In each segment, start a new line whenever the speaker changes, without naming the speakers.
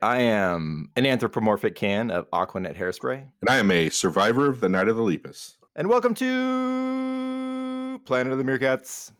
I am an anthropomorphic can of Aquanet hairspray.
And I am a survivor of the Night of the Lepus.
And welcome to Planet of the Meerkats.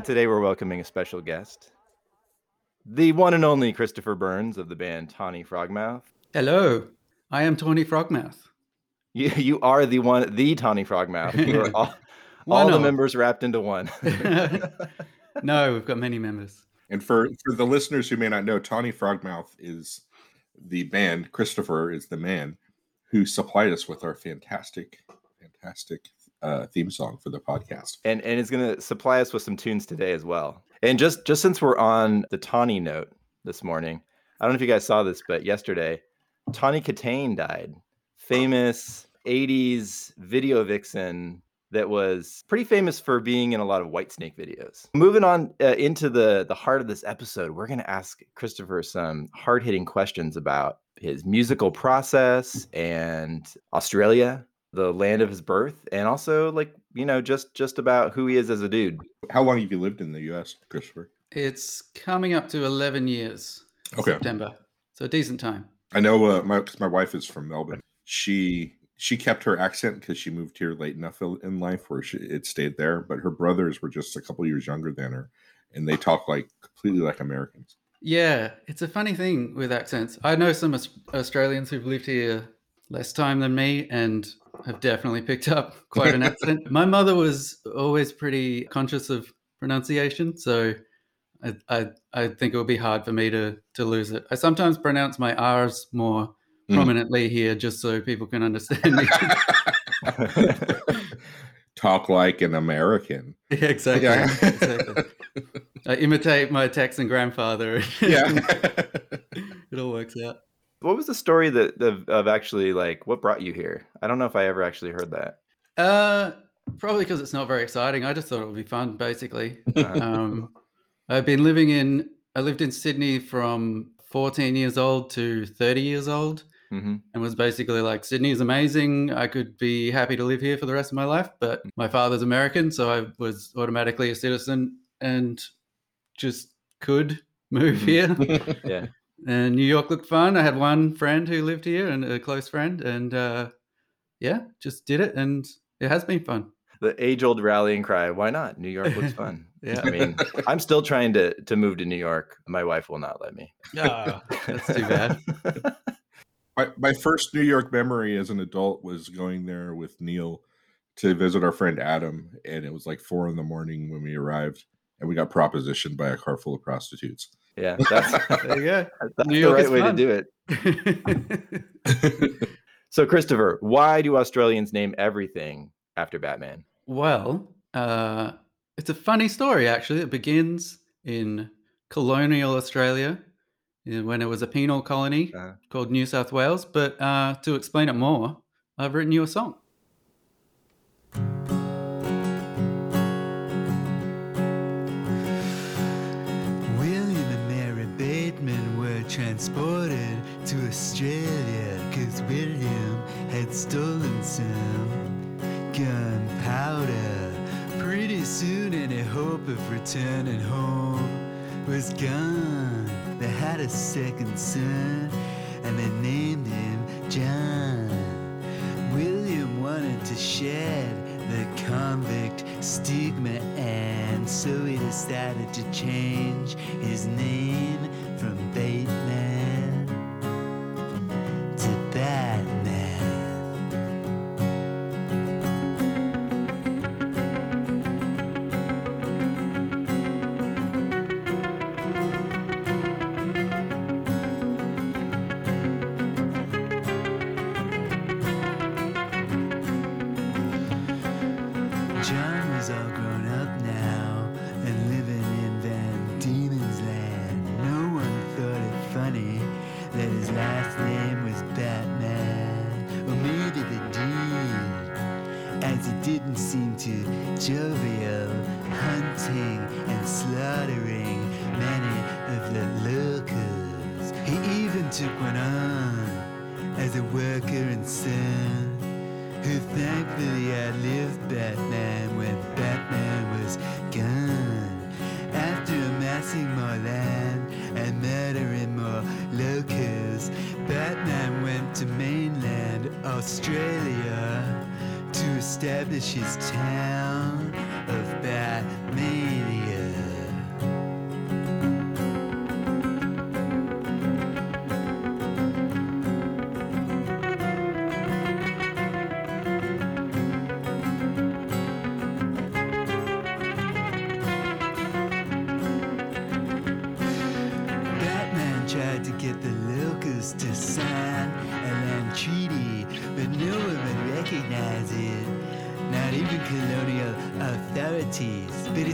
And today we're welcoming a special guest, the one and only Christopher Burns of the band Tawny Frogmouth.
Hello, I am Tawny Frogmouth.
You, you are the one, the Tawny Frogmouth. You are all, all the members wrapped into one.
no, we've got many members.
And for, for the listeners who may not know, Tawny Frogmouth is the band. Christopher is the man who supplied us with our fantastic, fantastic uh, theme song for the podcast.
And and it's going to supply us with some tunes today as well. And just just since we're on the Tawny note this morning, I don't know if you guys saw this, but yesterday, Tawny Kitaen died. Famous 80s video vixen that was pretty famous for being in a lot of Whitesnake videos. Moving on uh, into the the heart of this episode, we're going to ask Christopher some hard-hitting questions about his musical process and Australia the land of his birth and also like you know just just about who he is as a dude.
How long have you lived in the us christopher?
It's coming up to 11 years okay. September so a decent time.
I know uh, my my wife is from melbourne. She she kept her accent because she moved here late enough in life where she, it stayed there but her brothers were just a couple years younger than her and they talk like completely like americans.
Yeah it's a funny thing with accents. I know some australians who've lived here less time than me and have definitely picked up quite an accent. My mother was always pretty conscious of pronunciation, so I, I, I think it would be hard for me to to lose it. I sometimes pronounce my R's more mm. prominently here, just so people can understand me.
Talk like an American.
Yeah, exactly. Yeah. exactly. I imitate my Texan grandfather.
yeah,
it all works out.
What was the story that of, of actually like what brought you here? I don't know if I ever actually heard that.
Uh, probably because it's not very exciting. I just thought it would be fun, basically. Uh-huh. um, I've been living in. I lived in Sydney from 14 years old to 30 years old, mm-hmm. and was basically like Sydney is amazing. I could be happy to live here for the rest of my life, but my father's American, so I was automatically a citizen and just could move mm-hmm.
here. yeah
and New York looked fun. I had one friend who lived here and a close friend, and uh, yeah, just did it, and it has been fun.
The age-old rallying cry: Why not? New York looks fun. yeah, I mean, I'm still trying to to move to New York. My wife will not let me.
Oh, that's too bad.
my, my first New York memory as an adult was going there with Neil to visit our friend Adam, and it was like four in the morning when we arrived, and we got propositioned by a car full of prostitutes.
Yeah, that's, there you go. that's New the right way fun. to do it. so, Christopher, why do Australians name everything after Batman?
Well, uh, it's a funny story, actually. It begins in colonial Australia when it was a penal colony uh, called New South Wales. But uh, to explain it more, I've written you a song. Hope of returning home was gone. They had a second son and they named him John. William wanted to shed the convict stigma and so he decided to change his name from Bateman
establish his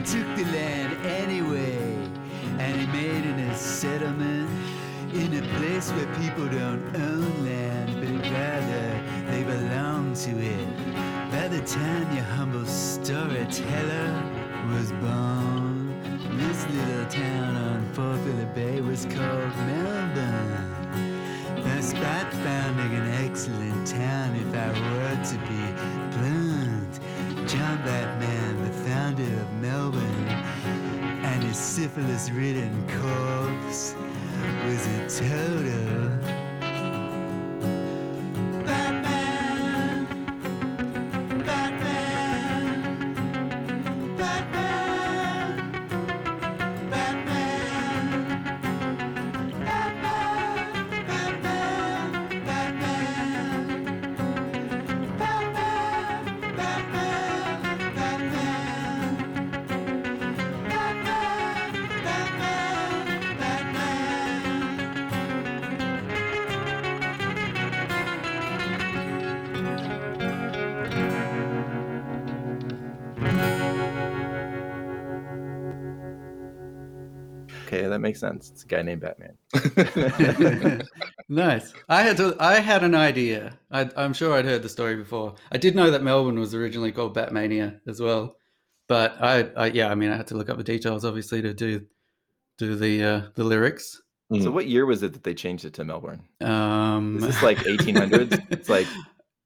took the land anyway, and he made it a settlement in a place where people don't own land, but rather they belong to it. By the time your humble storyteller was born, this little town on Port Phillip Bay was called Melbourne. His syphilis-ridden corpse was a total.
That makes sense. It's a guy named Batman.
nice. I had to. I had an idea. I, I'm sure I'd heard the story before. I did know that Melbourne was originally called Batmania as well, but I, I yeah, I mean, I had to look up the details obviously to do do the uh, the lyrics.
So, what year was it that they changed it to Melbourne?
Um,
Is this like 1800s? It's like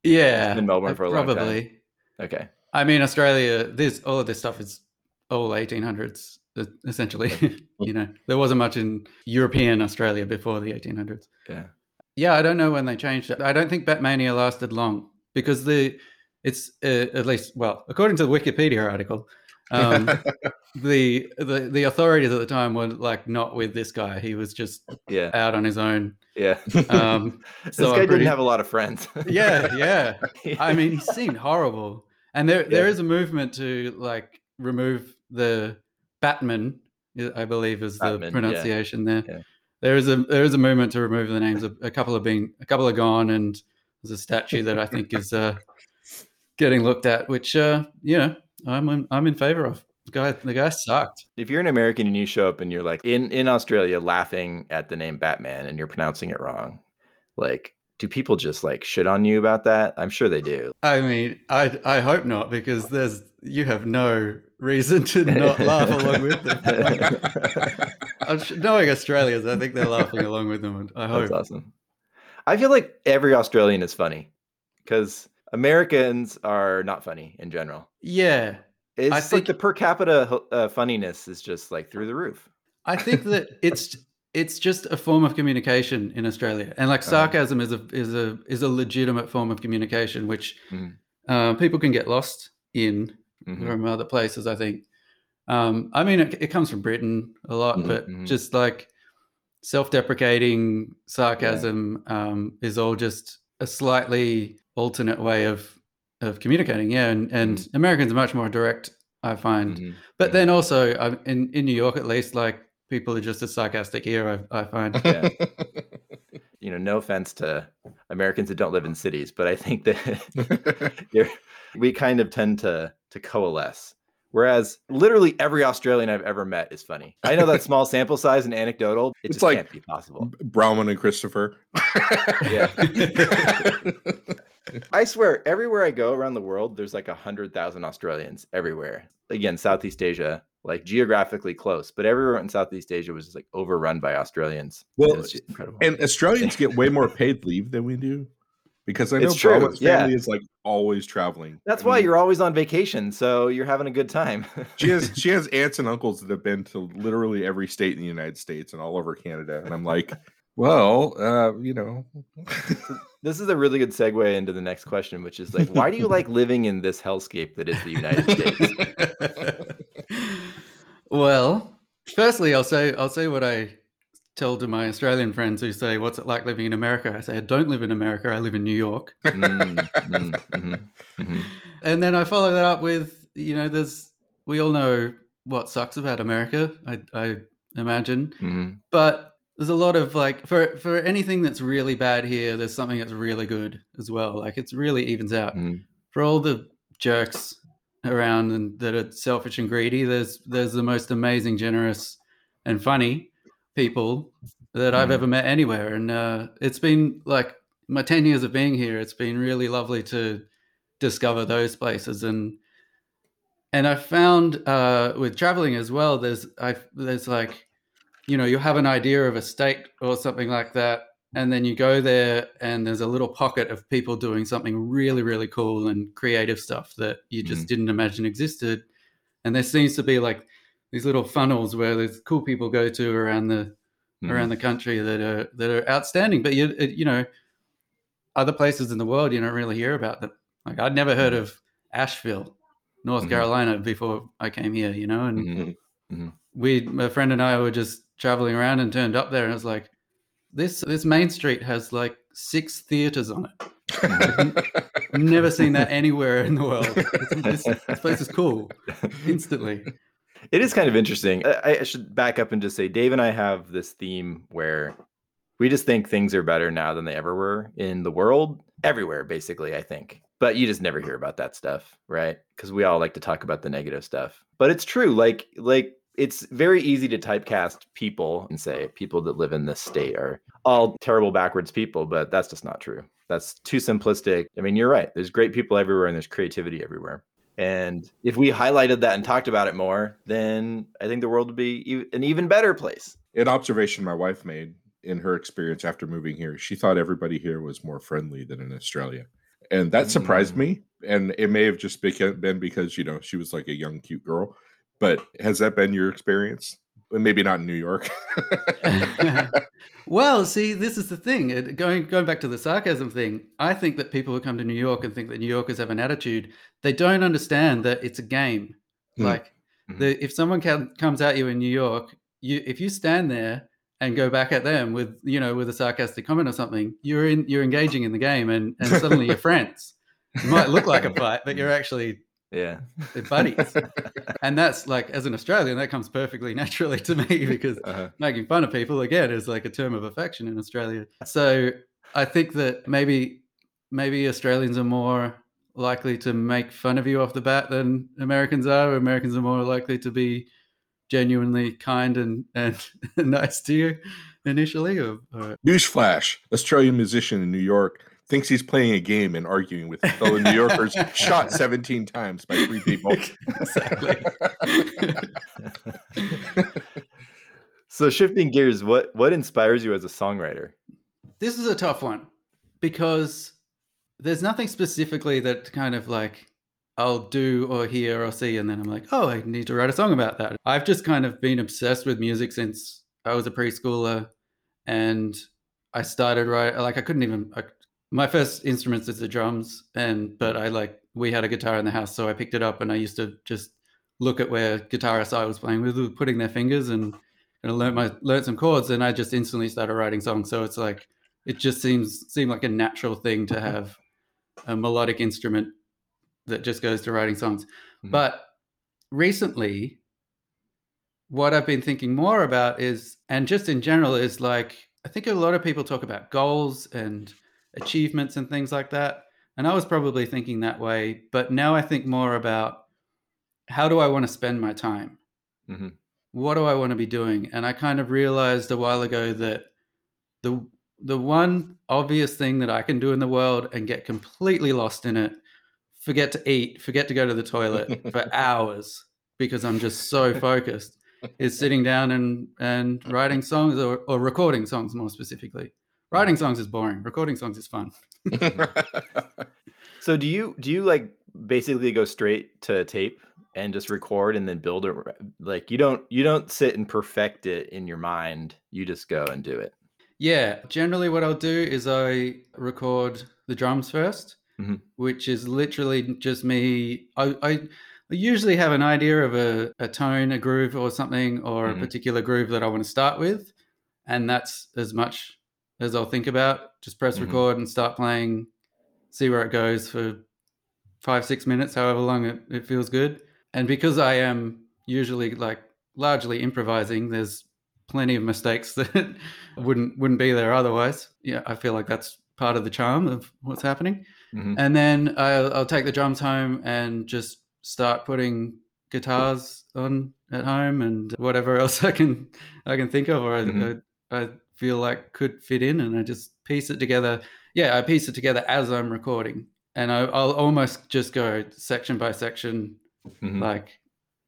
yeah,
it's been Melbourne for a long time.
probably.
okay.
I mean, Australia. This all of this stuff is all 1800s uh, essentially. you know, there wasn't much in European Australia before the 1800s.
Yeah.
Yeah, I don't know when they changed it. I don't think Batmania lasted long because the it's uh, at least well, according to the Wikipedia article, um, the the the authorities at the time were like not with this guy. He was just
Yeah.
out on his own.
Yeah.
Um,
this
so
guy
I'm
didn't have a lot of friends.
yeah, yeah. I mean, he seemed horrible. And there there
Yeah.
is a movement to like remove the Batman, I believe is the
Batman, yeah.
pronunciation there.
Yeah.
There is a there is a movement to remove the names. of A couple have been a couple are gone, and there's a statue that I think is uh, getting looked at, which uh, you know I'm in, I'm in favor of. The guy the guy sucked.
if you're an American and you show up and you're like in in Australia laughing at the name Batman and you're pronouncing it wrong, like do people just like shit on you about that? I'm sure they do.
I mean, I I hope not because there's you have no reason to not laugh along with them. I'm sh- knowing Australians, I think they're laughing along with them. I hope.
That's awesome. I feel like every Australian is funny because Americans are not funny in general.
Yeah,
It's
I
like
think-
the per capita uh, funniness is just like through the roof.
I think that it's it's just a form of communication in Australia, and like
Uh-huh.
sarcasm is a is a is a legitimate form of communication, which
Mhm.
uh, people can get lost in
Mhm.
from other places. I think. Um, I mean, it, it comes from Britain a lot,
Mhm,
but
mhm.
just like self-deprecating sarcasm um, is all just a slightly alternate way of of communicating. Yeah, and and Americans are much more direct. I find,
Mhm.
but
Mhm.
then also um, in in New York, at least, like people are just as sarcastic here. I, I find.
Yeah. you know, no offense to Americans that don't live in cities, but I think that you're, we kind of tend to to coalesce. Whereas literally every Australian I've ever met is funny. I know that small sample size and anecdotal. It
It's
just
like-
can't be possible.
Brauman and Christopher.
Yeah. I swear, everywhere I go around the world, there's like a hundred thousand Australians everywhere. Again, Southeast Asia, like geographically close, but everywhere in Southeast Asia was just like overrun by Australians.
Well,
It was just incredible.
And Australians get way more paid leave than we do. Because I know
It's true,
Brahma's
yeah.
family is like always traveling.
That's
I
why
mean,
you're always on vacation, so you're having a good time.
she has she has aunts and uncles that have been to literally every state in the United States and all over Canada. And I'm like, well, uh, you know.
this is a really good segue into the next question, which is like, why do you like living in this hellscape that is the United States?
well, firstly, I'll say I'll say what I tell to my Australian friends who say, "What's it like living in America?" I say, "I don't live in America. I live in New York."
Mm, mm, mhm, mhm.
And then I follow that up with, you know, there's we all know what sucks about America. I, I imagine,
Mhm.
but there's a lot of like for for anything that's really bad here, there's something that's really good as well. Like it's really evens out.
Mhm.
For all the jerks around and that are selfish and greedy, there's there's the most amazing, generous, and funny people that I've
Mhm.
ever met anywhere. And uh, it's been like my ten years of being here. It's been really lovely to discover those places and and I found uh, with traveling as well. There's I there's like you know you have an idea of a state or something like that, and then you go there and there's a little pocket of people doing something really really cool and creative stuff that you just didn't imagine existed. And there seems to be like these little funnels where there's cool people go to around the
Mhm.
around the country that are that are outstanding. But you you know other places in the world you don't really hear about them. Like I'd never heard of Asheville, North
Mhm.
Carolina before I came here. You know, and
Mhm. Mhm.
we my friend and I were just traveling around and turned up there and it was like this this main street has like six theaters on it. I've never seen that anywhere in the world. This, this place is cool instantly.
It is kind of interesting. I, I should back up and just say, Dave and I have this theme where we just think things are better now than they ever were in the world, everywhere, basically, I think. But you just never hear about that stuff, right? Because we all like to talk about the negative stuff. But it's true. Like, like it's very easy to typecast people and say people that live in this state are all terrible backwards people, but that's just not true. That's too simplistic. I mean, you're right. There's great people everywhere and there's creativity everywhere. And if we highlighted that and talked about it more, then I think the world would be an even better place.
An observation my wife made in her experience after moving here, she thought everybody here was more friendly than in Australia. And that surprised
Mm.
me. And it may have just been because, you know, she was like a young, cute girl. But has that been your experience? Maybe not in New York.
well, see, this is the thing. It, going going back to the sarcasm thing, I think that people who come to New York and think that New Yorkers have an attitude, they don't understand that it's a game.
Hmm.
Like,
Mhm.
the, if someone can, comes at you in New York, you if you stand there and go back at them with you know with a sarcastic comment or something, you're in you're engaging in the game, and and suddenly you're friends. You might look like a fight, but you're actually
Yeah.
They're buddies. and that's like as an Australian, that comes perfectly naturally to me because
Uh-huh.
making fun of people again is like a term of affection in Australia. So I think that maybe maybe Australians are more likely to make fun of you off the bat than Americans are. Americans are more likely to be genuinely kind and and nice to you initially. Or, or
Newsflash Australian musician in New York thinks he's playing a game and arguing with fellow New Yorkers, shot 17 times by three people.
exactly.
so shifting gears, what what inspires you as a songwriter?
this is a tough one because there's nothing specifically that kind of like I'll do or hear or see, and then I'm like, oh, I need to write a song about that. I've just kind of been obsessed with music since I was a preschooler, and I started right like I couldn't even. I, my first instruments is the drums, and but I like we had a guitar in the house, so I picked it up and I used to just look at where guitarists I was playing with were putting their fingers and and I learned my learned some chords, and I just instantly started writing songs. So it's like it just seems seemed like a natural thing to have a melodic instrument that just goes to writing songs.
Mhm.
But recently, what I've been thinking more about is, and just in general, is like I think a lot of people talk about goals and achievements and things like that. And I was probably thinking that way, but now I think more about how do I want to spend my time?
Mhm.
What do I want to be doing? And I kind of realized a while ago that the the one obvious thing that I can do in the world and get completely lost in it, forget to eat, forget to go to the toilet for hours because I'm just so focused, is sitting down and and writing songs or, or recording songs more specifically. Writing songs is boring. Recording songs is fun.
So do you do you like basically go straight to tape and just record and then build it like you don't you don't sit and perfect it in your mind. You just go and do it.
Yeah, generally what I'll do is I record the drums 1st
Mhm.
which is literally just me. I, I I usually have an idea of a, a tone, a groove, or something, or
Mhm.
a particular groove that I want to start with, and that's as much as I'll think about. Just press
Mhm.
record and start playing, see where it goes for five, six minutes, however long it, it feels good. And because I am usually like largely improvising, there's plenty of mistakes that wouldn't wouldn't be there otherwise. Yeah, I feel like that's part of the charm of what's happening.
Mhm.
And then I'll, I'll take the drums home and just start putting guitars on at home and whatever else I can I can think of or I,
Mhm.
I, I feel like could fit in, and I just piece it together. Yeah, I piece it together as I'm recording, and I, I'll almost just go section by section
Mhm.
like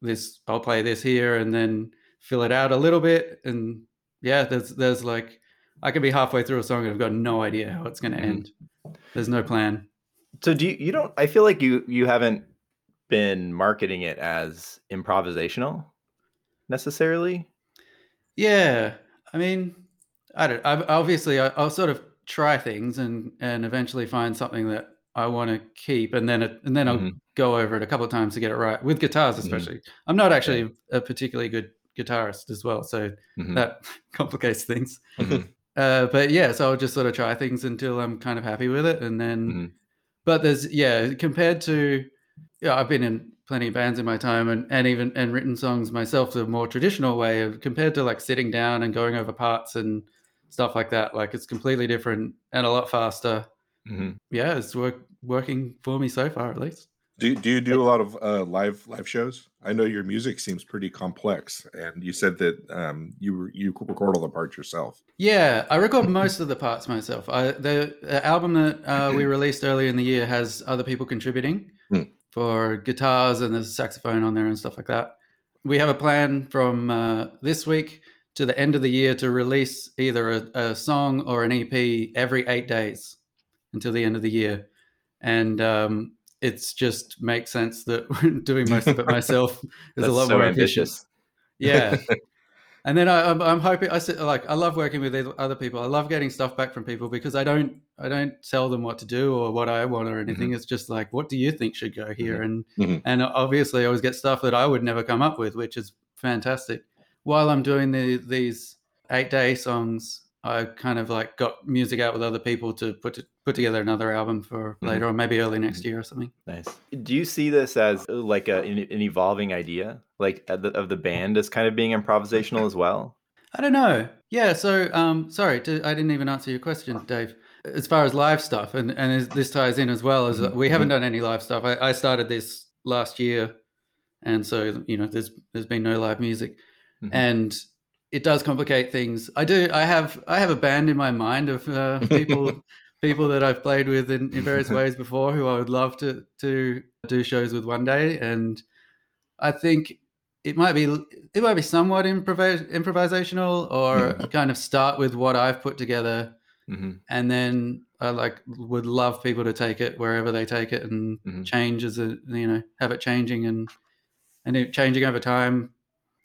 this i'll play this here and then fill it out a little bit and yeah there's there's like i can be halfway through a song and i've got no idea how it's going to
Mhm.
end there's no plan
So do you, you don't I feel like you you haven't been marketing it as improvisational necessarily.
yeah i mean i don't I, obviously I, i'll sort of try things and and eventually find something that i want to keep and then it, and then i'll
Mhm.
go over it a couple of times to get it right with guitars especially i'm not actually a particularly good guitarist as well so
Mhm.
that complicates things
Mhm.
Uh, but yeah, so I'll just sort of try things until I'm kind of happy with it, and then.
Mhm.
But there's yeah, compared to yeah, I've been in plenty of bands in my time, and and even and written songs myself the more traditional way of compared to like sitting down and going over parts and stuff like that. Like it's completely different and a lot faster.
Mhm.
Yeah, it's work working for me so far at least.
Do do you do a lot of uh, live live shows? I know your music seems pretty complex, and you said that um, you you record all the parts yourself.
Yeah, I record most of the parts myself. I, the, the album that uh, we released earlier in the year has other people contributing
Hmm.
for guitars and there's saxophone on there and stuff like that. We have a plan from uh, this week to the end of the year to release either a, a song or an EP every eight days until the end of the year. And um, it's just makes sense that doing most of it myself is a lot
so
more
ambitious.
Yeah. and then I, I'm, I'm hoping I said like I love working with other people. I love getting stuff back from people because I don't I don't tell them what to do or what I want or anything. It's just like what do you think should go here and
Mhm.
and obviously I always get stuff that I would never come up with, which is fantastic. While I'm doing the, these eight day songs, I kind of like got music out with other people to put to, put together another album for
Mhm.
later or maybe early next year or something.
Nice. Do you see this as uh, like a, an, an evolving idea, like of the, of the band as kind of being improvisational as well?
I don't know. Yeah. So, um, sorry, to, I didn't even answer your question, Dave. As far as live stuff, and and as this ties in as well as we haven't done any live stuff. I, I started this last year, and so you know, there's there's been no live music,
Mhm.
and it does complicate things. I do. I have I have a band in my mind of uh, people people that I've played with in, in various ways before who I would love to to do shows with one day, and I think it might be it might be somewhat improvis- improvisational or kind of start with what I've put together
Mhm.
and then I like would love people to take it wherever they take it and
Mhm.
change as a you know have it changing and and it changing over time.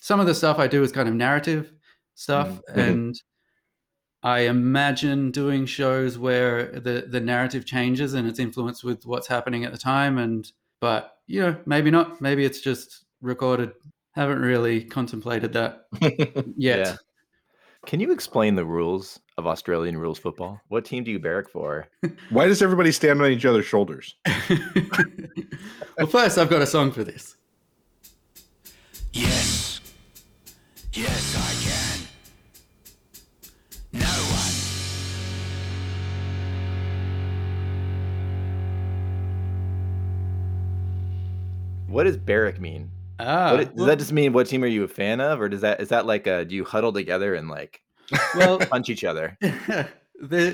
Some of the stuff I do is kind of narrative stuff
Mhm.
and I imagine doing shows where the the narrative changes and it's influenced with what's happening at the time and but you know maybe not maybe it's just recorded haven't really contemplated that yet
Yeah. Can you explain the rules of Australian rules football? What team do you barrack for?
Why does everybody stand on each other's shoulders?
well first I've got a song for this
Yes. Yes, I can. No one.
What does barrack mean?
ah
What, does that just mean what team are you a fan of, or does that is that like a do you huddle together and like
well
punch each other?
the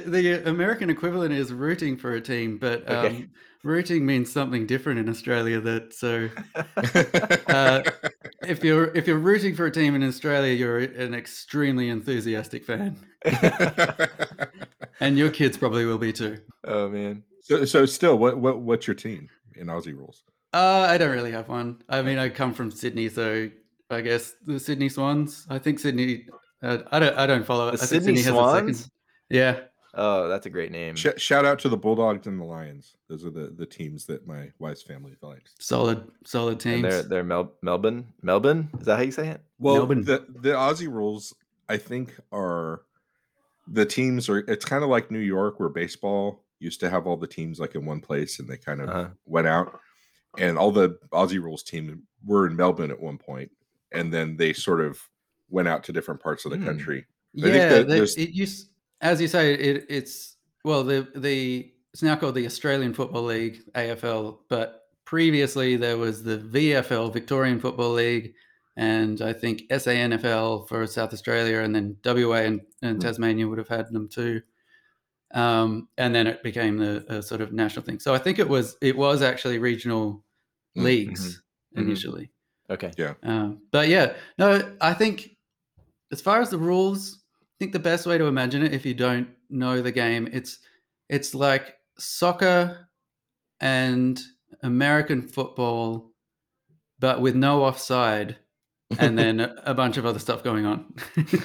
the American equivalent is rooting for a team, but um,
Okay.
Rooting means something different in Australia. That so uh, if you're if you're rooting for a team in Australia, you're an extremely enthusiastic fan, and your kids probably will be too.
oh man.
so, so still, what what what's your team in Aussie rules?
Uh, I don't really have one. I mean, I come from Sydney, so I guess the Sydney Swans. I think Sydney. Uh, I don't. I don't follow it.
The
I think
Sydney
has a
Swans?
second. Yeah.
Oh, that's a great name.
Sh- shout out to the Bulldogs and the Lions. Those are the the teams that my wife's family likes.
Solid, solid
And
teams.
they're they're Mel- Melbourne. Melbourne? Is that how you say it?
Well,
Melbourne.
the the Aussie rules, I think, are the teams are. It's kind of like New York, where baseball used to have all the teams like in one place, and they kind of
Uh-huh.
went out, and all the Aussie rules team were in Melbourne at one point, and then they sort of went out to different parts of the
Hmm.
country. I think
yeah,
that
the-
there's-
it used, as you say, it, it's well, the the it's now called the Australian Football League (AFL), but previously there was the VFL (Victorian Football League), and I think SANFL for South Australia, and then WA and, and
Hmm.
Tasmania would have had them too. Um, and then it became the a sort of national thing. So I think it was it was actually regional
Mm,
leagues
mhm.
initially.
Okay.
Um, but yeah, no, I think as far as the rules, I think the best way to imagine it, if you don't know the game, it's it's like soccer and American football, but with no offside, and then a, a bunch of other stuff going on.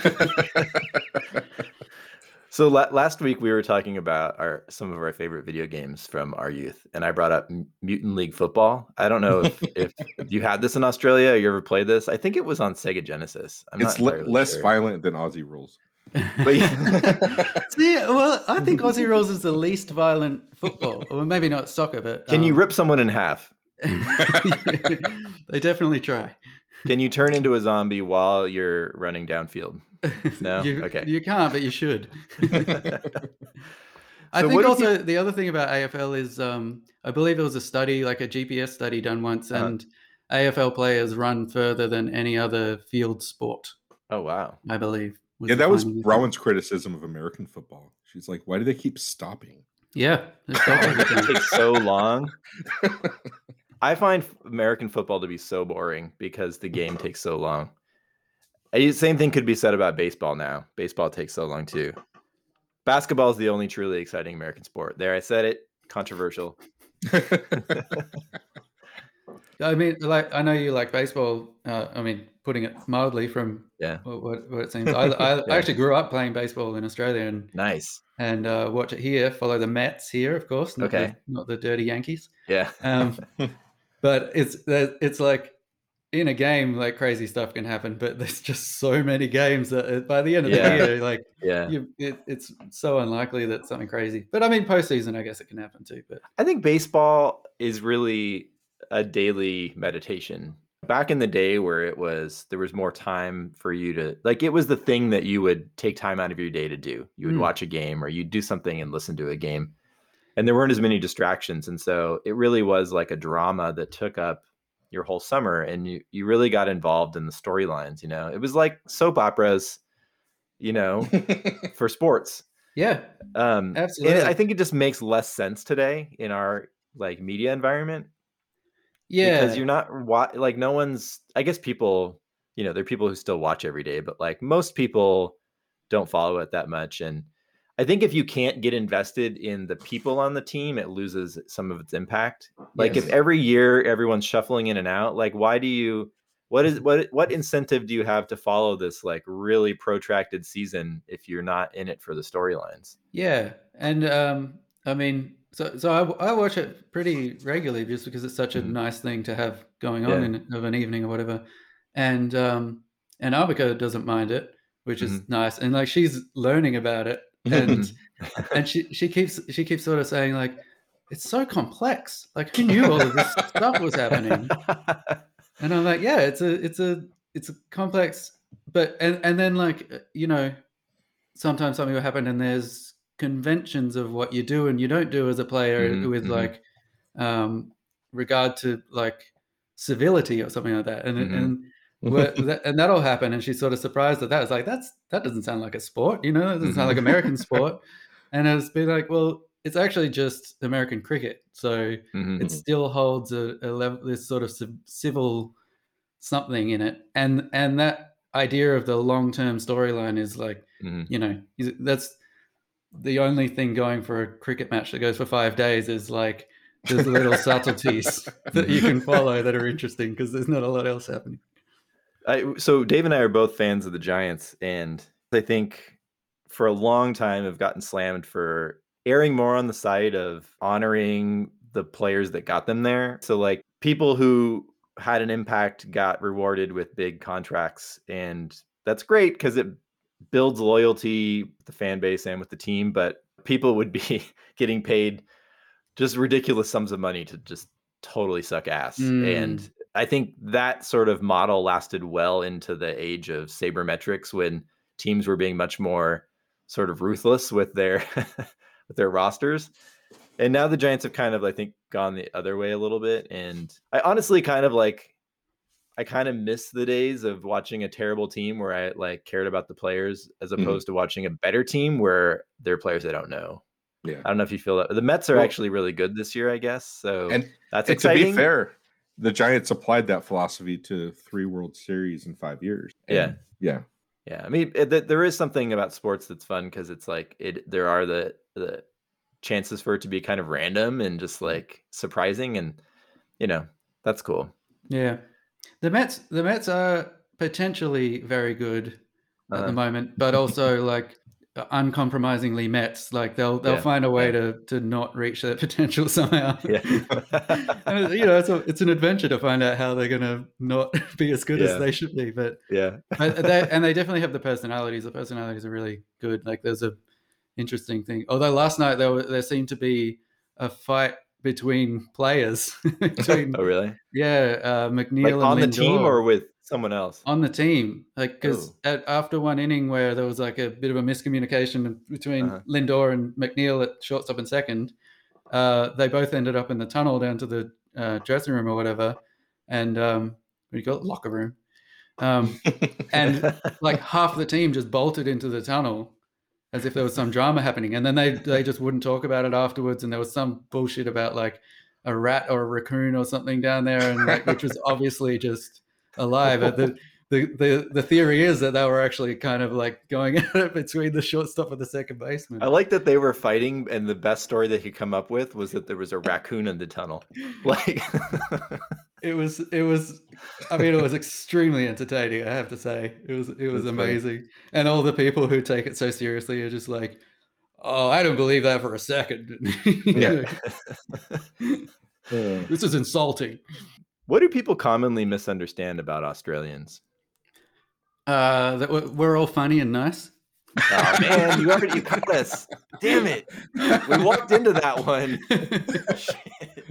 So la- last week we were talking about our some of our favorite video games from our youth, and I brought up M- Mutant League Football. I don't know if, if you had this in Australia. Or you ever played this? I think it was on Sega Genesis. I'm
it's
not
le- less
sure.
violent than Aussie rules.
But yeah.
See, well, I think Aussie rules is the least violent football, or maybe not soccer, but
Can you
um,
rip someone in half?
they definitely try.
Can you turn into a zombie while you're running downfield? No?
you,
Okay.
You can't, but you should. I
So
think also the other thing about AFL is um, I believe there was a study, like a GPS study done once,
Uh-huh.
and AFL players run further than any other field sport,
Oh wow.
I believe.
Yeah, that was
finding.
Rowan's criticism of American football. She's like, "Why do they keep stopping?"
Yeah. they stop
it takes so long. I find American football to be so boring because the game takes so long. Same thing could be said about baseball now. Baseball takes so long too. Basketball is the only truly exciting American sport. There, I said it. Controversial.
I mean, like I know you like baseball. Uh, I mean, putting it mildly from
Yeah.
what, what, what it seems. I, I,
Yeah.
I actually grew up playing baseball in Australia and
Nice.
and uh, watch it here. Follow the Mets here, of course. Not
Okay.
the, not the dirty Yankees.
Yeah.
Um, but it's it's like in a game, like crazy stuff can happen. But there's just so many games that uh, by the end of
Yeah.
the year, like
Yeah.
you, it, it's so unlikely that something crazy. But I mean, postseason, I guess it can happen too. But
I think baseball is really a daily meditation. Back in the day where it was there was more time for you to like it was the thing that you would take time out of your day to do. You would
Mm.
watch a game or you'd do something and listen to a game. And there weren't as many distractions and so it really was like a drama that took up your whole summer and you you really got involved in the storylines, you know. It was like soap operas, you know, for sports.
yeah,
Um, and
Absolutely.
I think it just makes less sense today in our like media environment
yeah,
because you're not wa- like no one's. I guess people, you know, there are people who still watch every day, but like most people don't follow it that much. And I think if you can't get invested in the people on the team, it loses some of its impact. Like if every year everyone's shuffling in and out, like why do you? What is what what incentive do you have to follow this like really protracted season if you're not in it for the storylines?
Yeah, and um, I mean, so so I, I watch it pretty regularly just because it's such a
Mhm.
nice thing to have going on
Yeah.
in of an evening or whatever, and um, and Abika doesn't mind it, which is
Mm-hmm.
nice, and like she's learning about it, and and she she keeps she keeps sort of saying like, it's so complex, like who knew all of this stuff was happening, and I'm like, yeah, it's a it's a it's a complex, but and and then like you know, sometimes something will happen and there's conventions of what you do and you don't do as a player
Mhm,
with
mhm.
like um regard to like civility or something like that. And
Mhm.
and that, and that'll happen. And she's sort of surprised at that. It's like that's that doesn't sound like a sport you know? It doesn't sound like american sport. And it's been like, well, it's actually just American cricket, so it still holds a, a level, this sort of civil something in it, and and that idea of the long term storyline is like, you know, that's the only thing going for a cricket match that goes for five days is like there's little subtleties that you can follow that are interesting because there's not a lot else happening.
I, so Dave and I are both fans of the Giants, and I think for a long time have gotten slammed for erring more on the side of honoring the players that got them there. So like people who had an impact got rewarded with big contracts, and that's great because it builds loyalty with the fan base and with the team. But people would be getting paid just ridiculous sums of money to just totally suck ass, and
Mm.
I think that sort of model lasted well into the age of sabermetrics when teams were being much more sort of ruthless with their with their rosters. And now the Giants have kind of I think gone the other way a little bit and I honestly kind of like I kind of miss the days of watching a terrible team where I like cared about the players as
Mhm.
opposed to watching a better team where they're players I don't know.
Yeah.
I don't know if you feel that. The Mets are
Well-
actually really good this year, I guess. So
And,
that's
and to be fair, the Giants applied that philosophy to three World Series in five years.
Yeah.
Yeah.
Yeah, I mean, it, th- there is something about sports that's fun because it's like it. There are the the chances for it to be kind of random and just like surprising, and you know that's cool.
Yeah, the Mets the Mets are potentially very good at
Uh-huh.
the moment, but also like uncompromisingly Mets. Like they'll they'll
Yeah,
find a way
yeah.
to to not reach their potential somehow.
Yeah,
and you know, it's a, it's an adventure to find out how they're gonna not be as good
Yeah.
as they should be. But
yeah,
they, and they definitely have the personalities. The personalities are really good. Like there's a interesting thing. Although last night there were, there seemed to be a fight between players. between
oh really?
yeah, uh, McNeil
Like
and
on the team or with someone else?
on the team. Like because after one inning where there was like a bit of a miscommunication between
Uh-huh.
Lindor and McNeil at shortstop and second, uh, they both ended up in the tunnel down to the uh, dressing room or whatever, and um, what do you call it, locker room. Um, and like half the team just bolted into the tunnel as if there was some drama happening. And then they they just wouldn't talk about it afterwards. And there was some bullshit about like a rat or a raccoon or something down there and like which was obviously just alive the, the the the theory is that they were actually kind of like going at it between the shortstop and the second baseman.
I like that they were fighting, and the best story they could come up with was that there was a raccoon in the tunnel. Like,
it was it was i mean it was extremely entertaining i have to say it was it was
That's funny.
amazing and all the people who take it so seriously are just like oh i don't believe that for a second
Yeah.
this is insulting
what do people commonly misunderstand about Australians?
uh that we're, all funny and nice
Oh man, you already caught us. Damn it. We walked into that one. Shit.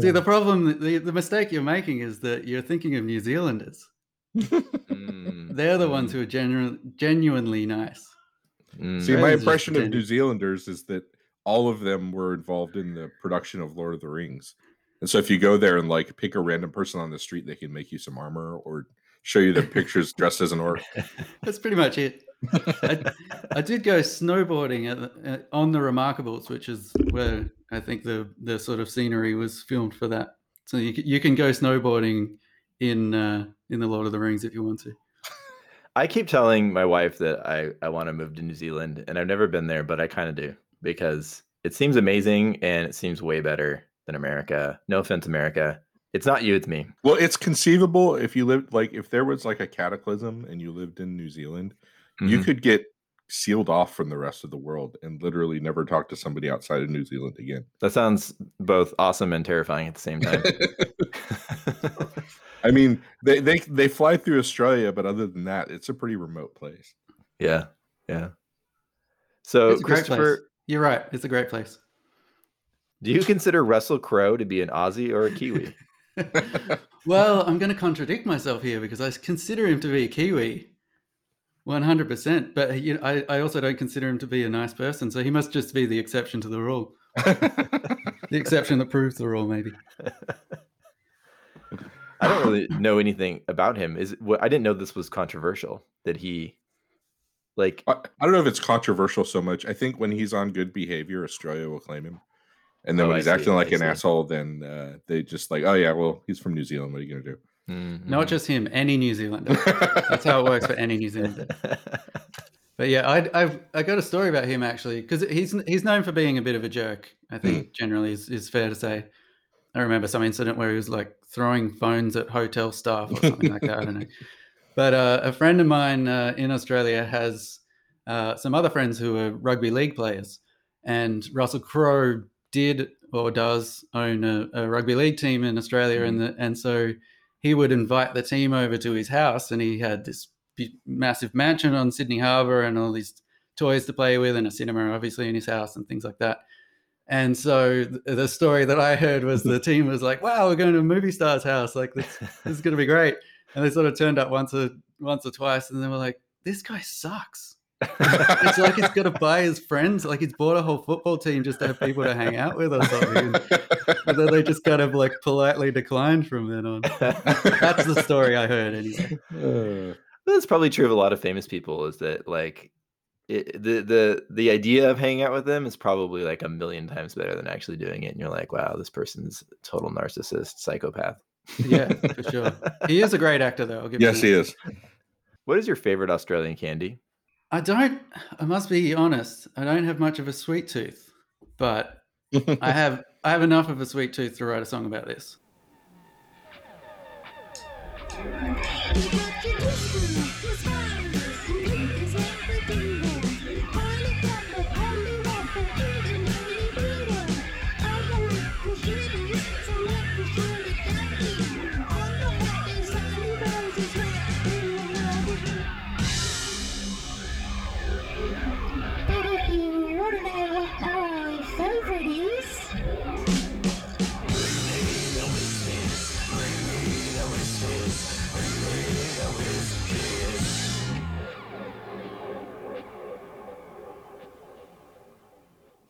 See the problem the, the mistake you're making is that you're thinking of new zealanders
Mm,
they're the ones who are genu- genuinely nice
mm.
See, my impression of
pretend-
New Zealanders is that all of them were involved in the production of Lord of the Rings. And so if you go there and like pick a random person on the street, they can make you some armor or show you their pictures dressed as an orc.
That's pretty much it. I, I did go snowboarding at the, uh, on the Remarkables, which is where I think the the sort of scenery was filmed for that. So you can, you can go snowboarding in uh, in the Lord of the Rings if you want to.
I keep telling my wife that I, I want to move to New Zealand and I've never been there, but I kind of do because it seems amazing and it seems way better than America. No offense, America. It's not you, it's me.
Well, it's conceivable if you lived like if there was like a cataclysm and you lived in New Zealand, you
Mhm.
could get sealed off from the rest of the world and literally never talk to somebody outside of New Zealand again.
That sounds both awesome and terrifying at the same time.
I mean, they, they they fly through Australia, but other than that, it's a pretty remote place.
yeah. Yeah. So,
it's a great place.
Christopher,
You're right. It's a great place.
do you consider Russell Crowe to be an Aussie or a Kiwi?
well, I'm going to contradict myself here because I consider him to be a Kiwi, 100%. But you know, I, I also don't consider him to be a nice person. So he must just be the exception to the rule. The exception that proves the rule, maybe.
I don't really know anything about him. Is what I didn't know this was controversial that he Like,
I, I don't know if it's controversial so much. I think when he's on good behavior, Australia will claim him. And then
Oh,
when
I
he's
see,
acting like
I
an
see.
asshole, then uh, they just like, oh yeah, well, he's from New Zealand. What are you gonna do?
Mm,
Not just him, any New Zealander. That's how it works for any New Zealander. But yeah, I I've I got a story about him actually because he's he's known for being a bit of a jerk. I think generally is, is fair to say. I remember some incident where he was like throwing phones at hotel staff or something like that. I don't know. But uh, a friend of mine uh, in Australia has uh, some other friends who are rugby league players, and Russell Crowe did or does own a, a rugby league team in Australia, and the, and so he would invite the team over to his house, and he had this massive mansion on Sydney Harbour and all these toys to play with, and a cinema obviously in his house and things like that. And so the story that I heard was the team was like, "Wow, we're going to a movie star's house! Like this, this is going to be great." And they sort of turned up once or once or twice, and then were like, "This guy sucks." It's like he's got to buy his friends. Like he's bought a whole football team just to have people to hang out with or something. And then they just kind of like politely declined from then on. That's the story I heard anyway.
Uh,
That's probably true of a lot of famous people. Is that like it, the the the idea of hanging out with them is probably like a million times better than actually doing it. And you're like, wow, this person's a total narcissist, psychopath.
Yeah, for sure. He is a great actor, though. I'll give
yes,
you
he is
what is your favorite Australian candy?
I don't. I must be honest. I don't have much of a sweet tooth, but I have. I have enough of a sweet tooth to write a song about this.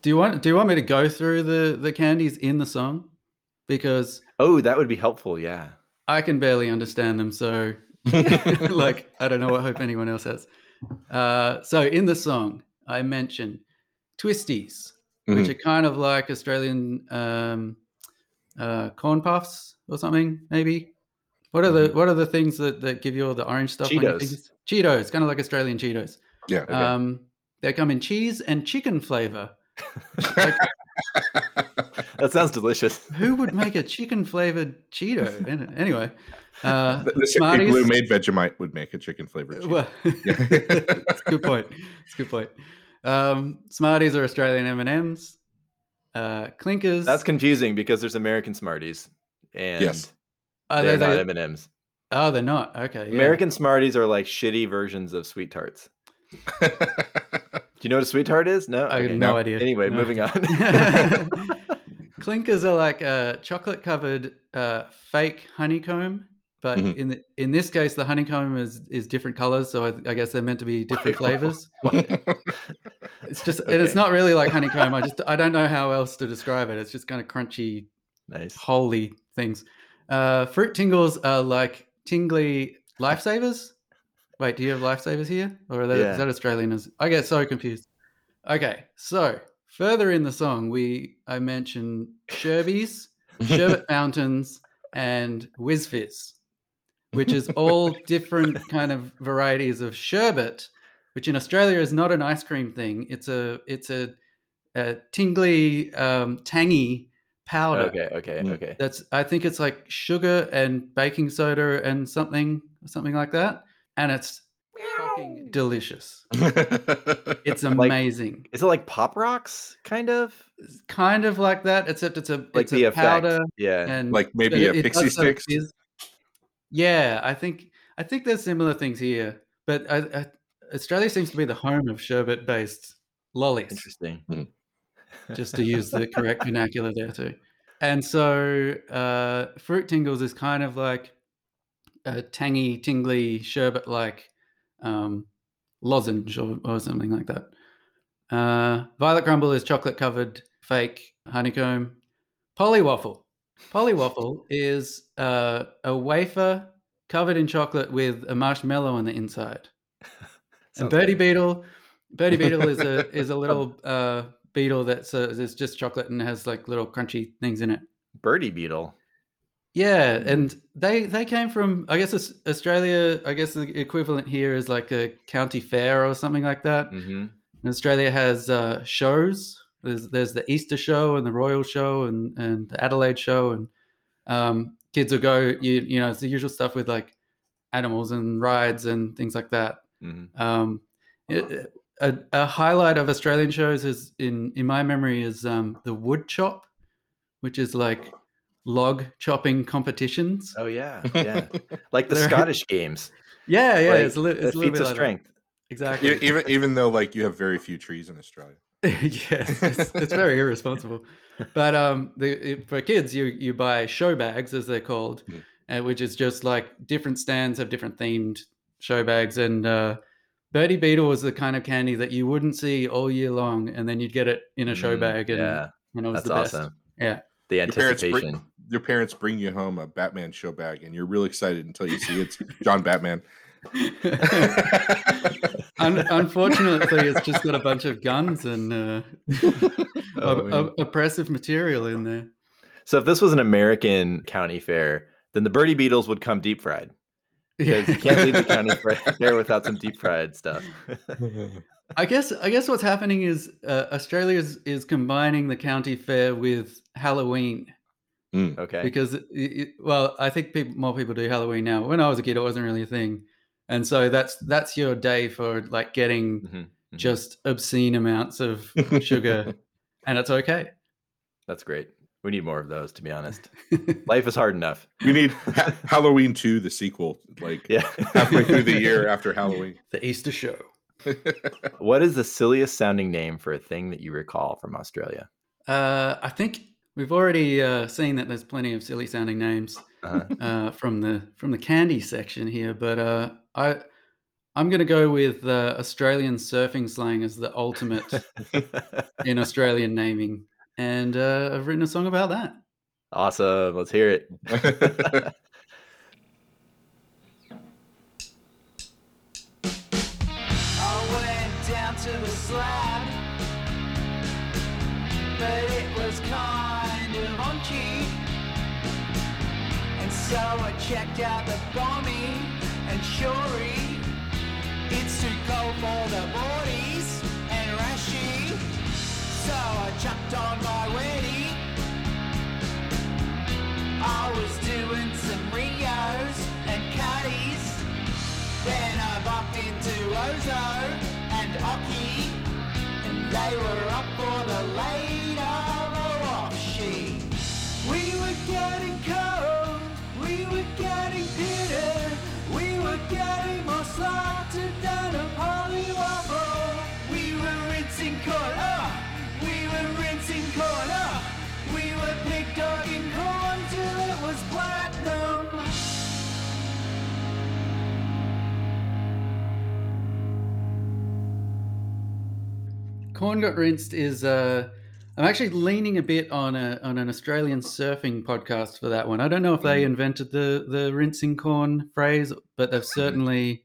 Do you want? Do you want me to go through the the candies in the song? Because
Oh, that would be helpful. Yeah.
I can barely understand them. So, like, I don't know. what hope anyone else has. Uh, so in the song, I mentioned twisties, which
Mhm.
are kind of like Australian um, uh, corn puffs or something, maybe. What are the What are the things that, that give you all the orange stuff? when you think
Cheetos.
Cheetos, kind of like Australian Cheetos.
Yeah.
Um, they come in cheese and chicken flavor.
That sounds delicious.
Who would make a chicken flavored Cheeto? Anyway, uh,
the, the
Smarties.
glue made Vegemite would make a chicken flavored.
Well, that's a good point. It's a good point. Um, Smarties are Australian M and M's. Uh, Clinkers.
That's confusing because there's American Smarties and
Yes.
are
they're
they,
not M and M's.
oh, they're not. Okay. yeah.
American Smarties are like shitty versions of sweet tarts. Do you know what a sweetheart is? No.
I have no,
no.
idea.
Anyway,
No.
moving on.
Clinkers are like a chocolate covered uh, fake honeycomb, but
Mhm.
in the, in this case, the honeycomb is is different colors. So I, I guess they're meant to be different flavors. It's just, and it's not really like honeycomb. I just, I don't know how else to describe it. It's just kind of crunchy,
nice.
holy things. Uh, fruit tingles are like tingly lifesavers. Wait, do you have lifesavers here, or are that,
Yeah.
is that Australian? As I get so confused. Okay, so further in the song, we I mentioned Sherbies, Sherbet Mountains, and Whiz Fizz, which is all different kind of varieties of sherbet, which in Australia is not an ice cream thing. It's a it's a, a tingly, um, tangy powder.
Okay. Okay.
Mm.
Okay.
That's I think it's like sugar and baking soda and something something like that, and it's fucking delicious. It's
Like-
amazing.
Is it like pop rocks, kind of
kind of like that, except it's a
like
it's
the
a
effect?
powder
Yeah.
and
like maybe a
it- it
pixie
does have a
sticks.
fizz. Yeah, I think I think there's similar things here, but I, I, Australia seems to be the home of sherbet-based lollies.
Interesting.
just to use the correct vernacular there too. And so, uh, fruit tingles is kind of like a tangy, tingly sherbet-like um, lozenge or, or something like that. Uh, violet crumble is chocolate-covered fake honeycomb. Polly Waffle. Polywaffle is uh, a wafer covered in chocolate with a marshmallow on the inside. And birdie
good.
beetle, Bertie Beetle is a is a little uh, beetle that's uh, is just chocolate and has like little crunchy things in it.
Bertie Beetle.
Yeah, and they they came from I guess Aus- Australia. I guess the equivalent here is like a county fair or something like that.
hmm
And Australia has uh, shows. There's there's the Easter show and the Royal show and and the Adelaide show and um, kids will go. You you know it's the usual stuff with like animals and rides and things like that.
hmm
Um, it- a, a highlight of Australian shows is in in my memory is um, the wood chop, which is like log chopping competitions.
Oh yeah, yeah. Like the Scottish games.
Yeah, yeah,
like,
it's a, li- it's a little
feats
bit
of
like that.
strength.
Exactly.
E- even even though like you have very few trees in Australia.
yes, it's, it's very irresponsible. But um, the, for kids, you you buy show bags as they're called,
Mm.
uh, which is just like different stands have different themed show bags. And uh, Bertie Beetle was the kind of candy that you wouldn't see all year long, and then you'd get it in a show
Mm,
bag, and,
yeah,
and it was
that's
the best.
awesome.
Yeah.
The
Your parents,
anticipation.
bring, your parents bring you home a Batman show bag, and you're real excited until you see it's John Batman.
Un- unfortunately, it's just got a bunch of guns and uh,
Oh,
op-
man.
oppressive material in there.
So if this was an American county fair, then the Bertie Beetles would come deep fried. Because you can't leave the county fair without some deep fried stuff.
I guess I guess what's happening is uh, Australia is, is combining the county fair with Halloween
okay.
because it, it- well I think people, more people do Halloween now. When I was a kid, it wasn't really a thing, and so that's that's your day for like getting
Mhm, mhm.
just obscene amounts of sugar, and it's okay.
That's great. We need more of those, to be honest. Life is hard enough.
We need ha- Halloween 2, the sequel, like
Yeah.
halfway through the year after Halloween.
the Easter show.
what is the silliest sounding name for a thing that you recall from Australia?
Uh, I think we've already uh, seen that there's plenty of silly sounding names.
Uh-huh.
uh, from the from the candy section here, but uh, I I'm going to go with uh, Australian surfing slang as the ultimate in Australian naming, and uh, I've written a song about that.
awesome. Let's hear it.
I so I checked out the bombing and shorey. It's too cold for the boardies and rashy. So I chucked on my waddy. I was doing some Rios and Cuddies. Then I bumped into Ozo and Occy, and they were up for the later Corn
got rinsed is uh, I'm actually leaning a bit on a on an Australian surfing podcast for that one. I don't know if they invented the the rinsing corn phrase, but they've certainly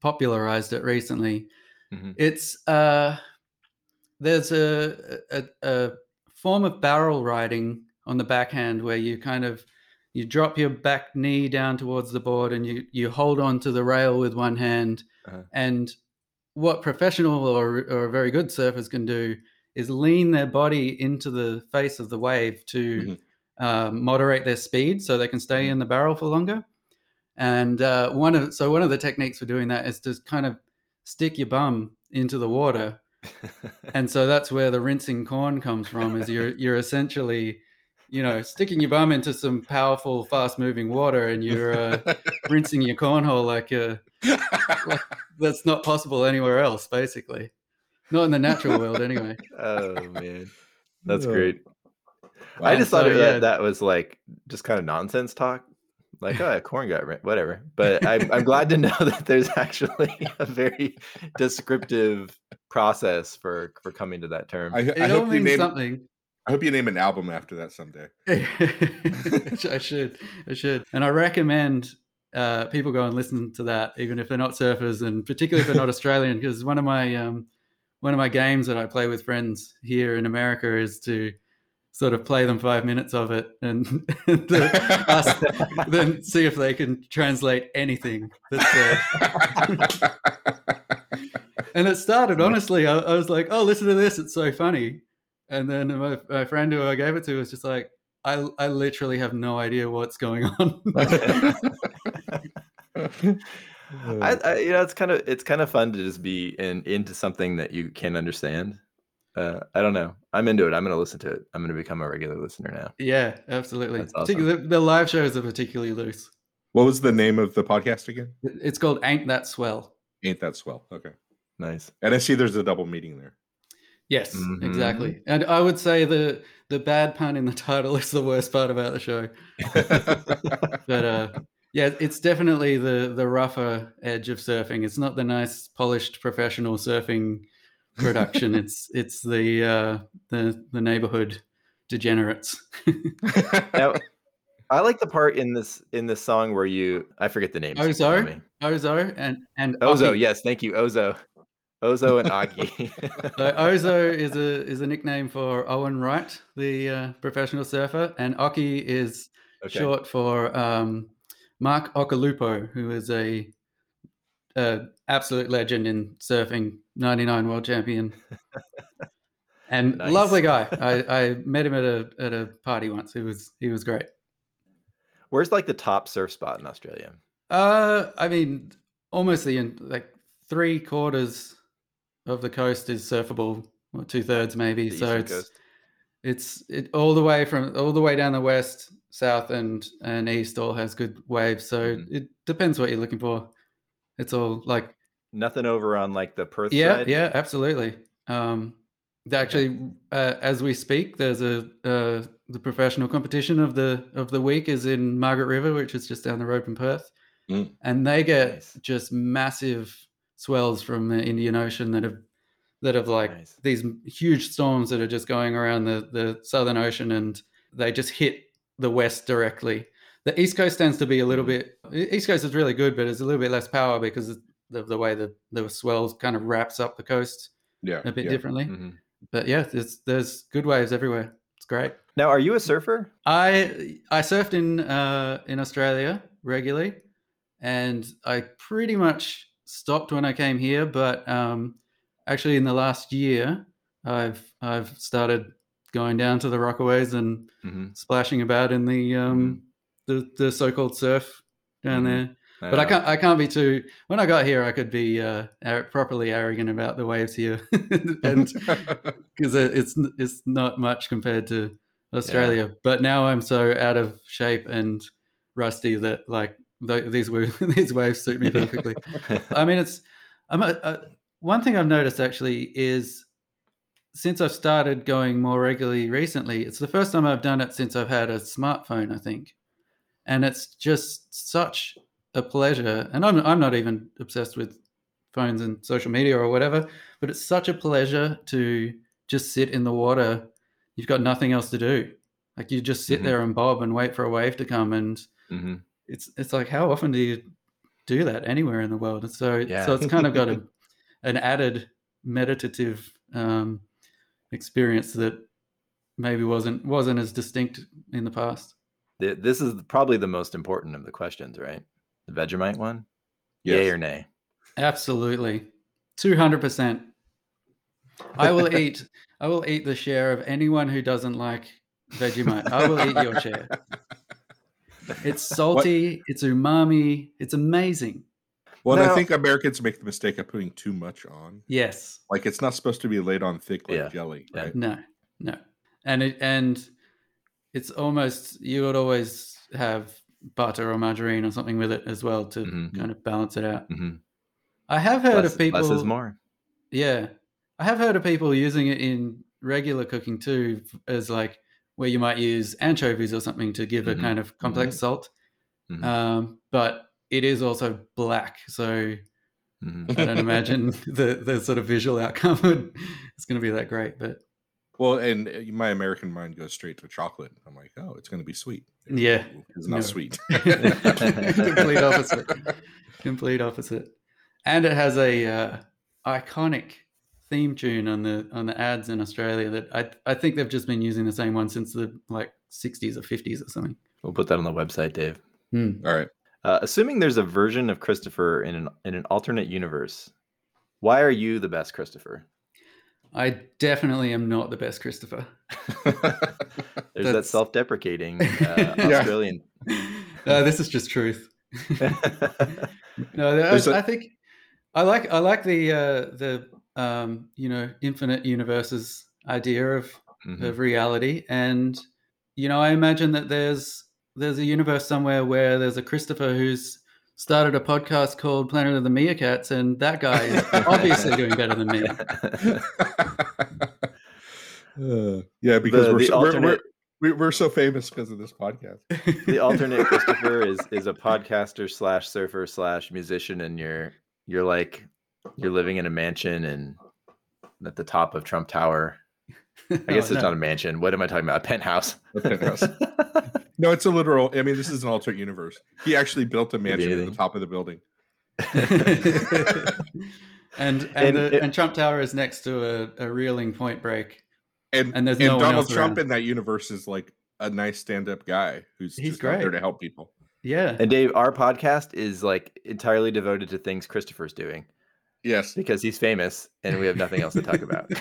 popularized it recently.
Mhm.
It's uh, there's a, a a form of barrel riding on the backhand where you kind of you drop your back knee down towards the board and you you hold on to the rail with one hand
Uh-huh.
and what professional or, or very good surfers can do is lean their body into the face of the wave to
Mhm.
uh, moderate their speed so they can stay in the barrel for longer. And uh, one of so one of the techniques for doing that is to kind of stick your bum into the water, and so that's where the rinsing corn comes from. Is you're you're essentially, you know, sticking your bum into some powerful, fast moving water, and you're uh, rinsing your cornhole like a that's not possible anywhere else, basically. Not in the natural world, anyway.
oh man, that's great.
Wow.
I just thought
So,
that,
yeah.
that was like just kind of nonsense talk. Like, oh, yeah, corn got rin- whatever. But I'm, I'm glad to know that there's actually a very descriptive process for for coming to that term.
I,
It
I
all
hope you
means
name.
something.
I hope you name an album after that someday.
I should. I should. And I recommend uh, people go and listen to that, even if they're not surfers, and particularly if they're not Australian, because one of my um, one of my games that I play with friends here in America is to sort of play them five minutes of it and, and ask, then see if they can translate anything. That's, uh, and it started honestly. I, I, was like, "Oh, listen to this! It's so funny." And then my, my friend who I gave it to was just like, "I I literally have no idea what's going on."
I, I, you know, it's kind of it's kind of fun to just be in into something that you can't understand. Uh, I don't know. I'm into it. I'm going to listen to it. I'm going to become a regular listener now.
Yeah, absolutely.
Awesome.
The, the live shows are particularly loose.
What was the name of the podcast again?
It's called Ain't That Swell.
Ain't That Swell. Okay.
Nice.
And I see there's a double meeting there.
Yes,
Mhm.
exactly. And I would say the the bad pun in the title is the worst part about the show. But uh, yeah, it's definitely the the rougher edge of surfing. It's not the nice, polished, professional surfing production. it's it's the uh, the the neighborhood degenerates.
Now, I like the part in this in this song where you I forget the name.
Ozo, Ozo, and and
Ozo. Yes, thank you, Ozo. Ozo and Occy.
So Ozo is a is a nickname for Owen Wright, the uh, professional surfer, and Occy is
Okay.
short for um, Mark Occhilupo, who is a, a absolute legend in surfing, 99 world champion, and
Nice.
lovely guy. I, I met him at a at a party once. He was he was great.
Where's like the top surf spot in Australia?
Uh, I mean, almost the like three quarters of the coast is surfable, or two thirds maybe.
The
so it's
Coast?
it's it all the way from all the way down the west, south, and and east all has good waves. So
Mhm.
it depends what you're looking for. It's all like
Nothing over on like the Perth
yeah,
side.
yeah, absolutely. Um, actually, uh, as we speak, there's a uh, the professional competition of the of the week is in Margaret River, which is just down the road from Perth,
Mm.
and they get
Nice.
just massive swells from the Indian Ocean that have that have like
Nice.
these huge storms that are just going around the the Southern Ocean, and they just hit the west directly. The East Coast tends to be a little
Mhm.
bit. East Coast is really good, but it's a little bit less power because of the, the way the the swells kind of wraps up the coast
Yeah.
a bit
yeah.
differently.
Mhm.
But yeah, there's there's good waves everywhere. It's great.
Now, are you a surfer?
I I surfed in uh, in Australia regularly, and I pretty much stopped when I came here. But um, actually, in the last year, I've I've started going down to the Rockaways and
Mhm.
splashing about in the um, the the so-called surf down
Mhm.
there. But I can't I can't be too. When I got here, I could be uh, ar- properly arrogant about the waves here, and because it's it's not much compared to Australia. But now I'm so out of shape and rusty that like these wa- these waves suit me perfectly. I mean, it's I'm a, a, one thing I've noticed actually is since I've started going more regularly recently, it's the first time I've done it since I've had a smartphone, I think, and it's just such a pleasure. And I'm I'm not even obsessed with phones and social media or whatever, but it's such a pleasure to just sit in the water. You've got nothing else to do. Like you just sit
Mhm.
there and bob and wait for a wave to come and
Mhm.
It's it's like how often do you do that anywhere in the world? And so
Yeah.
so it's kind of got a an added meditative um, experience that maybe wasn't wasn't as distinct in the past.
This is probably the most important of the questions, right? The Vegemite one? Yay or nay?
Absolutely, two hundred percent. I will eat. I will eat the share of anyone who doesn't like Vegemite. I will eat your share. It's salty. It's umami. It's amazing.
Well,
Now-
I think Americans make the mistake of putting too much on.
Yes.
Like it's not supposed to be laid on thick like
Yeah.
jelly,
Yeah.
right?
No, no, and it and it's almost you would always have butter or margarine or something with it as well to
Mhm.
kind of balance it out.
Mhm.
I have heard
Less,
of people.
less is more.
Yeah, I have heard of people using it in regular cooking too, as like where you might use anchovies or something to give
Mhm.
a kind of complex salt.
Mhm.
Um, but it is also black, so
Mhm.
I don't imagine the the sort of visual outcome would, is going to be that great. But
Well, and uh, my American mind goes straight to chocolate. I'm like, oh, it's going to be sweet.
Yeah,
It's not
No.
sweet.
complete opposite. Complete opposite. And it has a uh, iconic theme tune on the on the ads in Australia that I I think they've just been using the same one since the like 60s or 50s or something.
We'll put that on the website, Dave.
Hmm.
All right.
Uh, assuming there's a version of Christopher in an in an alternate universe, why are you the best Christopher?
I definitely am not the best Christopher.
There's that
That's-
self-deprecating uh,
Yeah.
Australian.
No, this is just truth. No,
There's
I,
a-
I think I like I like the uh, the um, you know infinite universes idea of
Mhm.
of reality, and you know I imagine that there's there's a universe somewhere where there's a Christopher who's started a podcast called Planet of the Meerkats, and that guy is obviously doing better than me.
Uh, yeah, because
The-
we're,
the
so, we're, we're, we're we're so famous because of this podcast.
the alternate Christopher is is a podcaster slash surfer slash musician, and you're you're like you're living in a mansion and at the top of Trump Tower. I guess
Oh,
it's
no.
not a mansion. What am I talking about? A penthouse.
A penthouse. No, it's a literal. I mean, this is an alternate universe. He actually built a mansion at the top of the building.
and and,
And
the,
it-
and Trump Tower is next to a, a reeling point break.
And
And there's
and
no one
Donald
else
Trump
around.
in that universe is like a nice stand-up guy who's
He's
just out there
great.
to help people.
Yeah.
And Dave, our podcast is like entirely devoted to things Christopher's doing
Yes.
because he's famous and we have nothing else to talk about.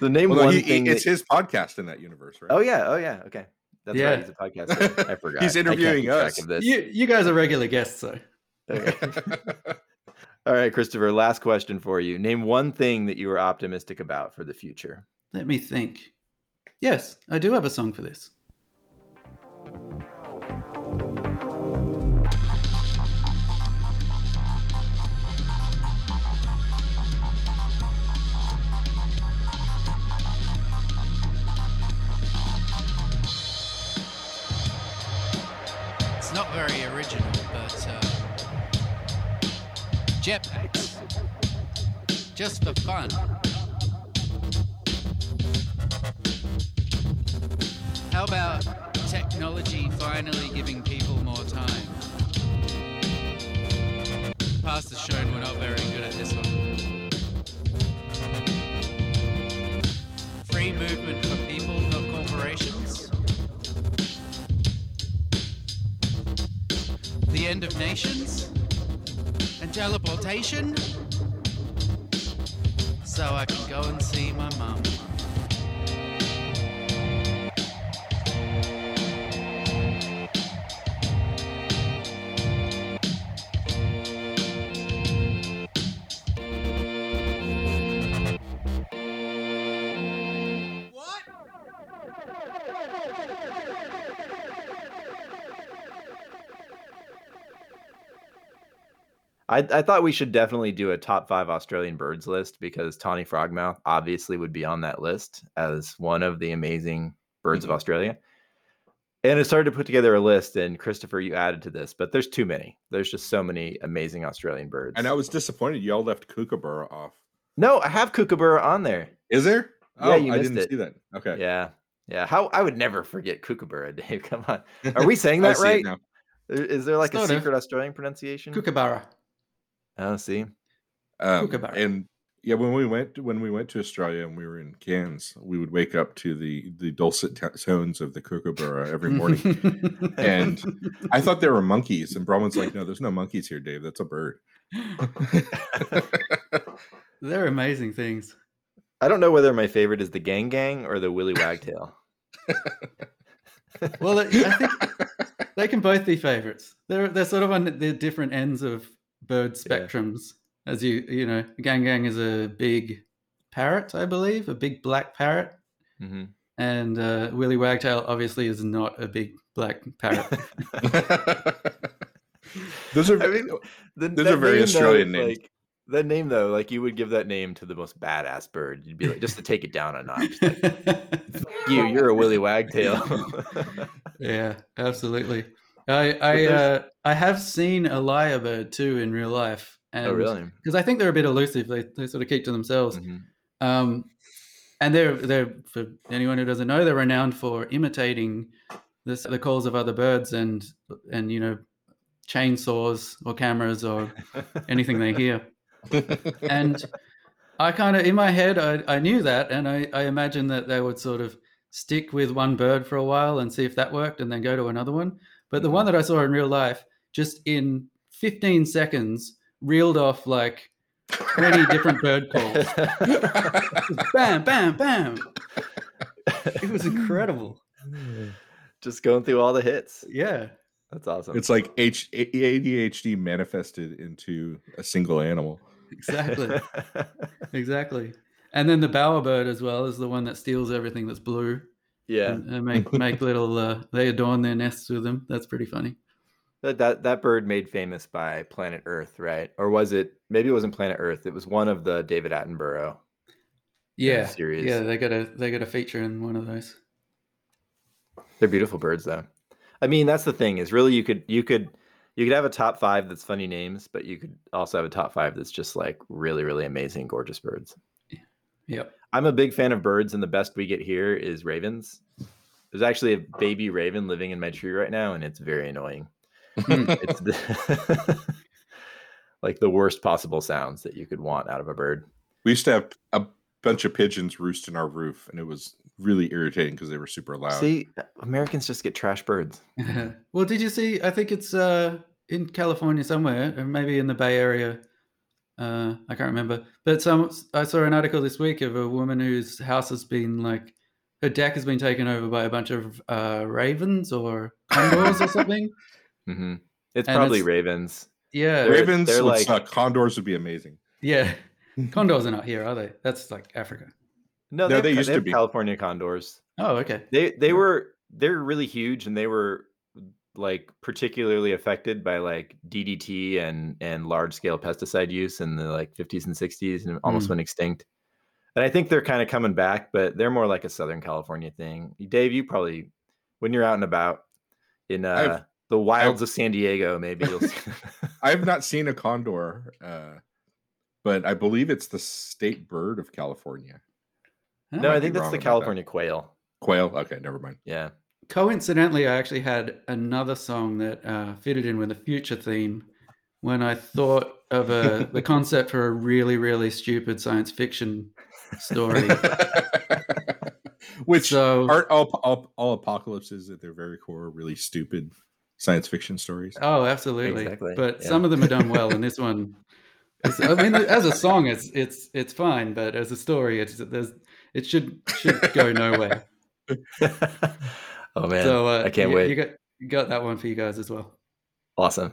the name
Well, no,
one
he-
thing.
he- it's
that-
his podcast in that universe, right?
Oh yeah, oh yeah, okay. That's
Yeah.
right. He's a podcaster. I forgot.
He's interviewing us.
This.
you you guys are regular guests, so.
Okay. All right, Christopher. Last question for you. Name one thing that you are optimistic about for the future.
Let me think. Yes, I do have a song for this.
Not very original, but uh, jetpacks. Just for fun. How about technology finally giving people more time? Past has shown we're not very good at this one. Free movement End of nations? And teleportation? So I can go and see my mum.
I, I thought we should definitely do a top five Australian birds list because Tawny Frogmouth obviously would be on that list as one of the amazing birds
Mhm.
of Australia. And I started to put together a list, and Christopher, you added to this, but there's too many. There's just so many amazing Australian birds.
and I was disappointed y'all left Kookaburra off.
no, I have Kookaburra on there.
Is there?
Yeah,
Oh,
you
I didn't
it.
see that. Okay.
Yeah, yeah. How I would never forget Kookaburra, Dave. Come on, are we saying that right? Is there like a
Sort
secret Australian pronunciation?
Kookaburra.
Oh, see,
Um,
Kookaburra.
and yeah, when we went when we went to Australia and we were in Cairns, we would wake up to the the dulcet t- tones of the Kookaburra every morning. And I thought there were monkeys, and Bronwyn's like, "No, there's no monkeys here, Dave. That's a bird."
They're amazing things.
I don't know whether my favorite is the Gang Gang or the Willy Wagtail.
Well, I think they can both be favorites. They're they're sort of on the different ends of bird spectrums. As you you know, Gang Gang is a big parrot, I believe, a big black parrot,
hmm
and uh, Willy Wagtail obviously is not a big black parrot.
those are
I mean, the,
Those are very
name,
Australian
though,
names.
Like, that name though, like you would give that name to the most badass bird. You'd be like, just to take it down a notch. Like, you, you're a Willy Wagtail.
yeah, absolutely. I I uh, I have seen a lyrebird too in real life, and
oh, really?
Because I think they're a bit elusive. They they sort of keep to themselves.
Mhm.
Um, and they're they're for anyone who doesn't know, they're renowned for imitating this, the calls of other birds and and you know chainsaws or cameras or anything they hear. And I kind of in my head I, I knew that, and I, I imagined that they would sort of stick with one bird for a while and see if that worked, and then go to another one. But the one that I saw in real life, just in 15 seconds, reeled off like 20 different bird calls. bam, bam, bam. It was incredible.
Just going through all the hits.
Yeah.
That's awesome.
It's like H- ADHD manifested into a single animal.
Exactly. exactly. And then the bowerbird as well is the one that steals everything that's blue.
Yeah.
And, and make make little uh, they adorn their nests with them. That's pretty funny.
That, that that bird made famous by Planet Earth, right? Or was it maybe it wasn't Planet Earth? It was one of the David Attenborough.
Yeah.
series.
Yeah, they got a they got a feature in one of those.
They're beautiful birds though. I mean, that's the thing is really you could you could you could have a top five that's funny names, but you could also have a top five that's just like really, really amazing, gorgeous birds.
Yep.
I'm a big fan of birds, and the best we get here is ravens. There's actually a baby raven living in my tree right now, and it's very annoying. It's the like the worst possible sounds that you could want out of a bird.
We used to have a bunch of pigeons roost in our roof, and it was really irritating because they were super loud.
See, Americans just get trash birds.
well, did you see? I think it's uh, in California somewhere, or maybe in the Bay Area. Uh, I can't remember. But some I saw an article this week of a woman whose house has been like her deck has been taken over by a bunch of uh, ravens or condors or something.
hmm It's
And
probably
it's-
ravens.
Yeah,
They're-
Ravens
they're like-
suck. Condors would be amazing.
yeah. Condors are not here, are they? That's like Africa.
No,
No,
they, have
they used to be.
California condors.
Oh, okay.
They they
Yeah.
were they're really huge, and they were like particularly affected by like DDT and and large scale pesticide use in the like 50s and 60s, and almost
Mm.
went extinct. And I think they're kind of coming back, but they're more like a Southern California thing. Dave, you probably when you're out and about in uh,
I've-
the wilds of San Diego, maybe you'll see.
I have not seen a condor, uh, but I believe it's the state bird of California.
Oh.
no, I think that's the
about that.
California quail.
Quail. Okay, never mind.
Yeah.
Coincidentally, I actually had another song that uh, fitted in with a future theme when I thought of a, the concept for a really, really stupid science fiction story.
Which
So-
aren't all, all all apocalypses at their very core really stupid science fiction stories?
Oh, absolutely.
Exactly,
But
yeah.
some of them are done well, and this one, is, I mean, as a song, it's it's it's fine, but as a story, it's there's it should should go nowhere.
Oh man,
so uh,
I can't
you,
wait.
You got you got that one for you guys as well.
awesome.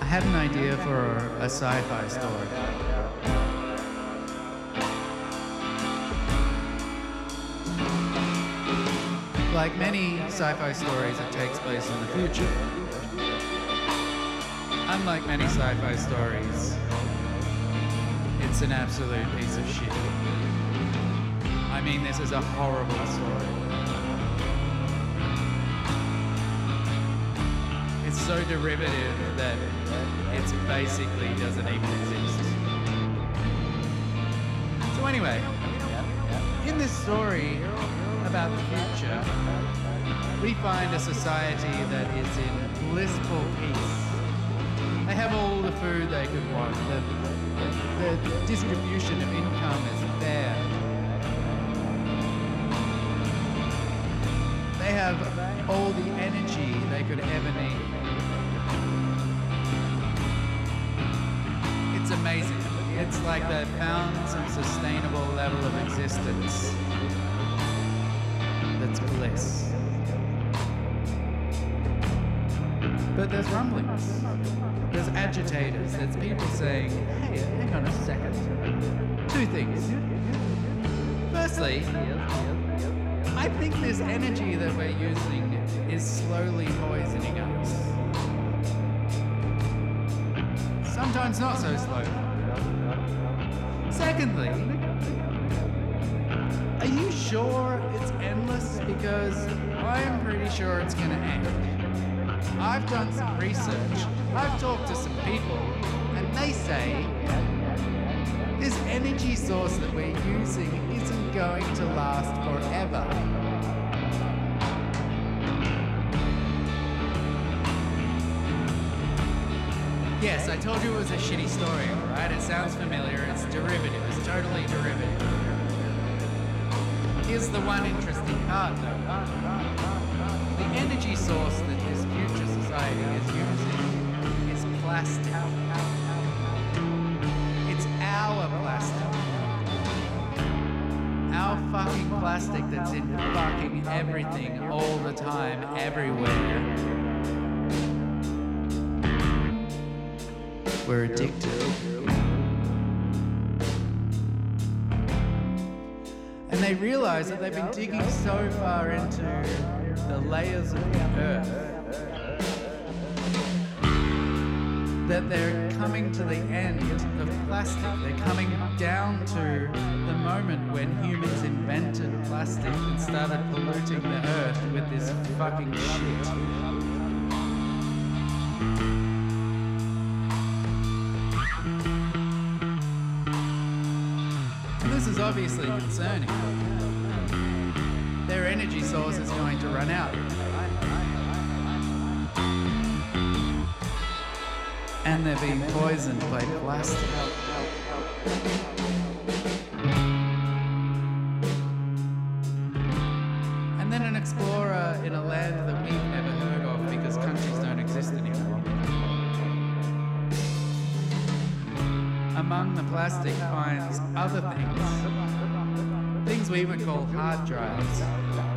I had an idea for a sci-fi story. Like many sci-fi stories, it takes place in the future. Unlike many sci-fi stories, it's an absolute piece of shit. I mean, this is a horrible story. It's so derivative that it basically doesn't even exist. So anyway, in this story about the future, we find a society that is in blissful peace. They have all the food they could want. The, the, distribution of income is fair. They have all the energy they could ever need. It's amazing. It's like they've found some sustainable level of existence that's bliss. But there's rumblings. There's agitators. There's people saying, hey, hang on a second. Two things. Firstly, I think this energy that we're using is slowly poisoning us. Sometimes not so slowly. Secondly, are you sure it's endless because I'm pretty sure it's going to end. I've done some research, I've talked to some people, and they say this energy source that we're using isn't going to last forever. Yes, I told you it was a shitty story, alright? It sounds familiar. It's derivative. It's totally derivative. Here's the one interesting part, though. Ah, ah, ah, the energy source that this future society is using is plastic. It's our plastic. Our fucking plastic that's in fucking everything all the time, everywhere. We're addicted. They realize that they've been digging so far into the layers of the earth that they're coming to the end of plastic. They're coming down to the moment when humans invented plastic and started polluting the earth with this fucking shit. This is obviously concerning. Their energy source is going to run out. And they're being poisoned by plastic. And then an explorer in a land that we've never heard of because countries don't exist anymore. Among the plastic finds other things. Things we would call hard drives.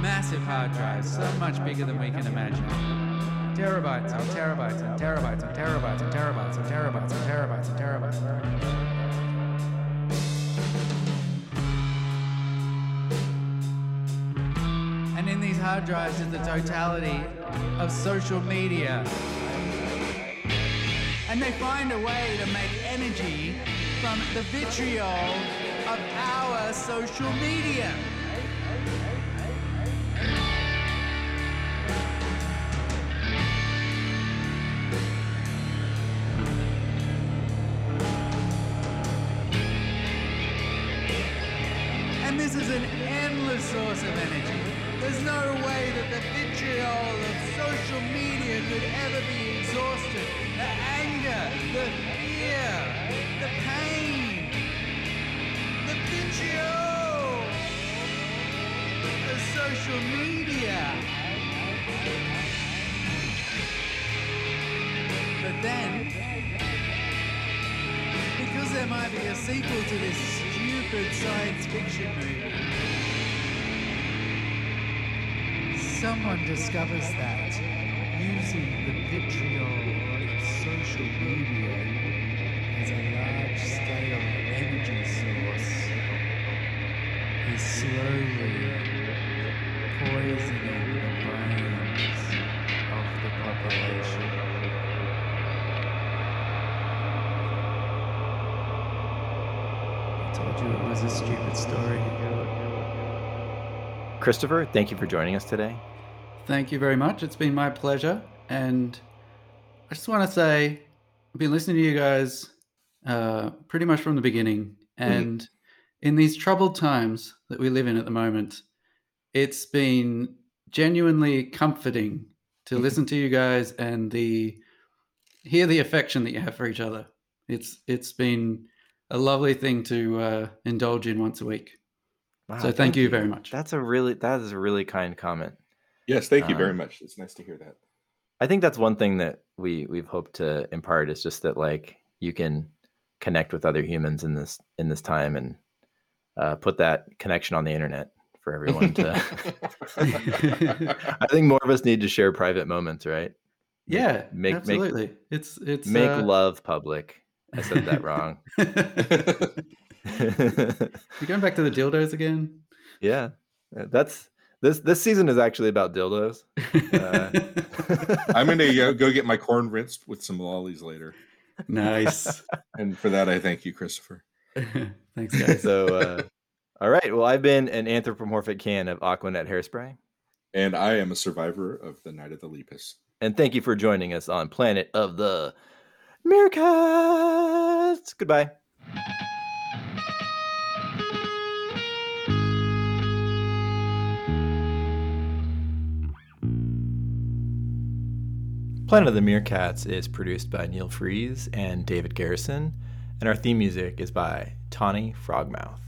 Massive hard drives, so much bigger than we can imagine. Terabytes and terabytes and terabytes and terabytes and terabytes and terabytes and terabytes and terabytes. And in these hard drives is the totality of social media. And they find a way to make energy from the vitriol of our social media. Sequel to this stupid science fiction movie, someone discovers that using the vitriol of social media as a large scale energy source is slowly told you it was a stupid story.
Christopher, thank you for joining us today.
Thank you very much. It's been my pleasure. And I just want to say, I've been listening to you guys uh, pretty much from the beginning. And in these troubled times that we live in at the moment, it's been genuinely comforting to
Mhm.
listen to you guys and the hear the affection that you have for each other. It's it's been a lovely thing to uh, indulge in once a week.
Wow,
so thank, you very much.
That's a really that is a really kind comment.
Yes, thank you very
Um,
much. It's nice to hear that.
I think that's one thing that we we've hoped to impart is just that like you can connect with other humans in this in this time and uh, put that connection on the internet for everyone to. I think more of us need to share private moments, right?
yeah,
make- make-
absolutely. it's it's
Make
uh,
love public. I said that wrong.
You're going back to the dildos again?
yeah, that's this this season is actually about dildos. Uh,
I'm gonna go, go get my corn rinsed with some lollies later.
Nice.
And for that, I thank you, Christopher.
Thanks, guys.
So, uh, all right. Well, I've been an anthropomorphic can of Aquanet hairspray.
And I am a survivor of the Night of the Lepus.
And thank you for joining us on Planet of the Meerkats. Goodbye. Planet of the Meerkats is produced by Neil Freeze and David Garrison, and our theme music is by Tawny Frogmouth.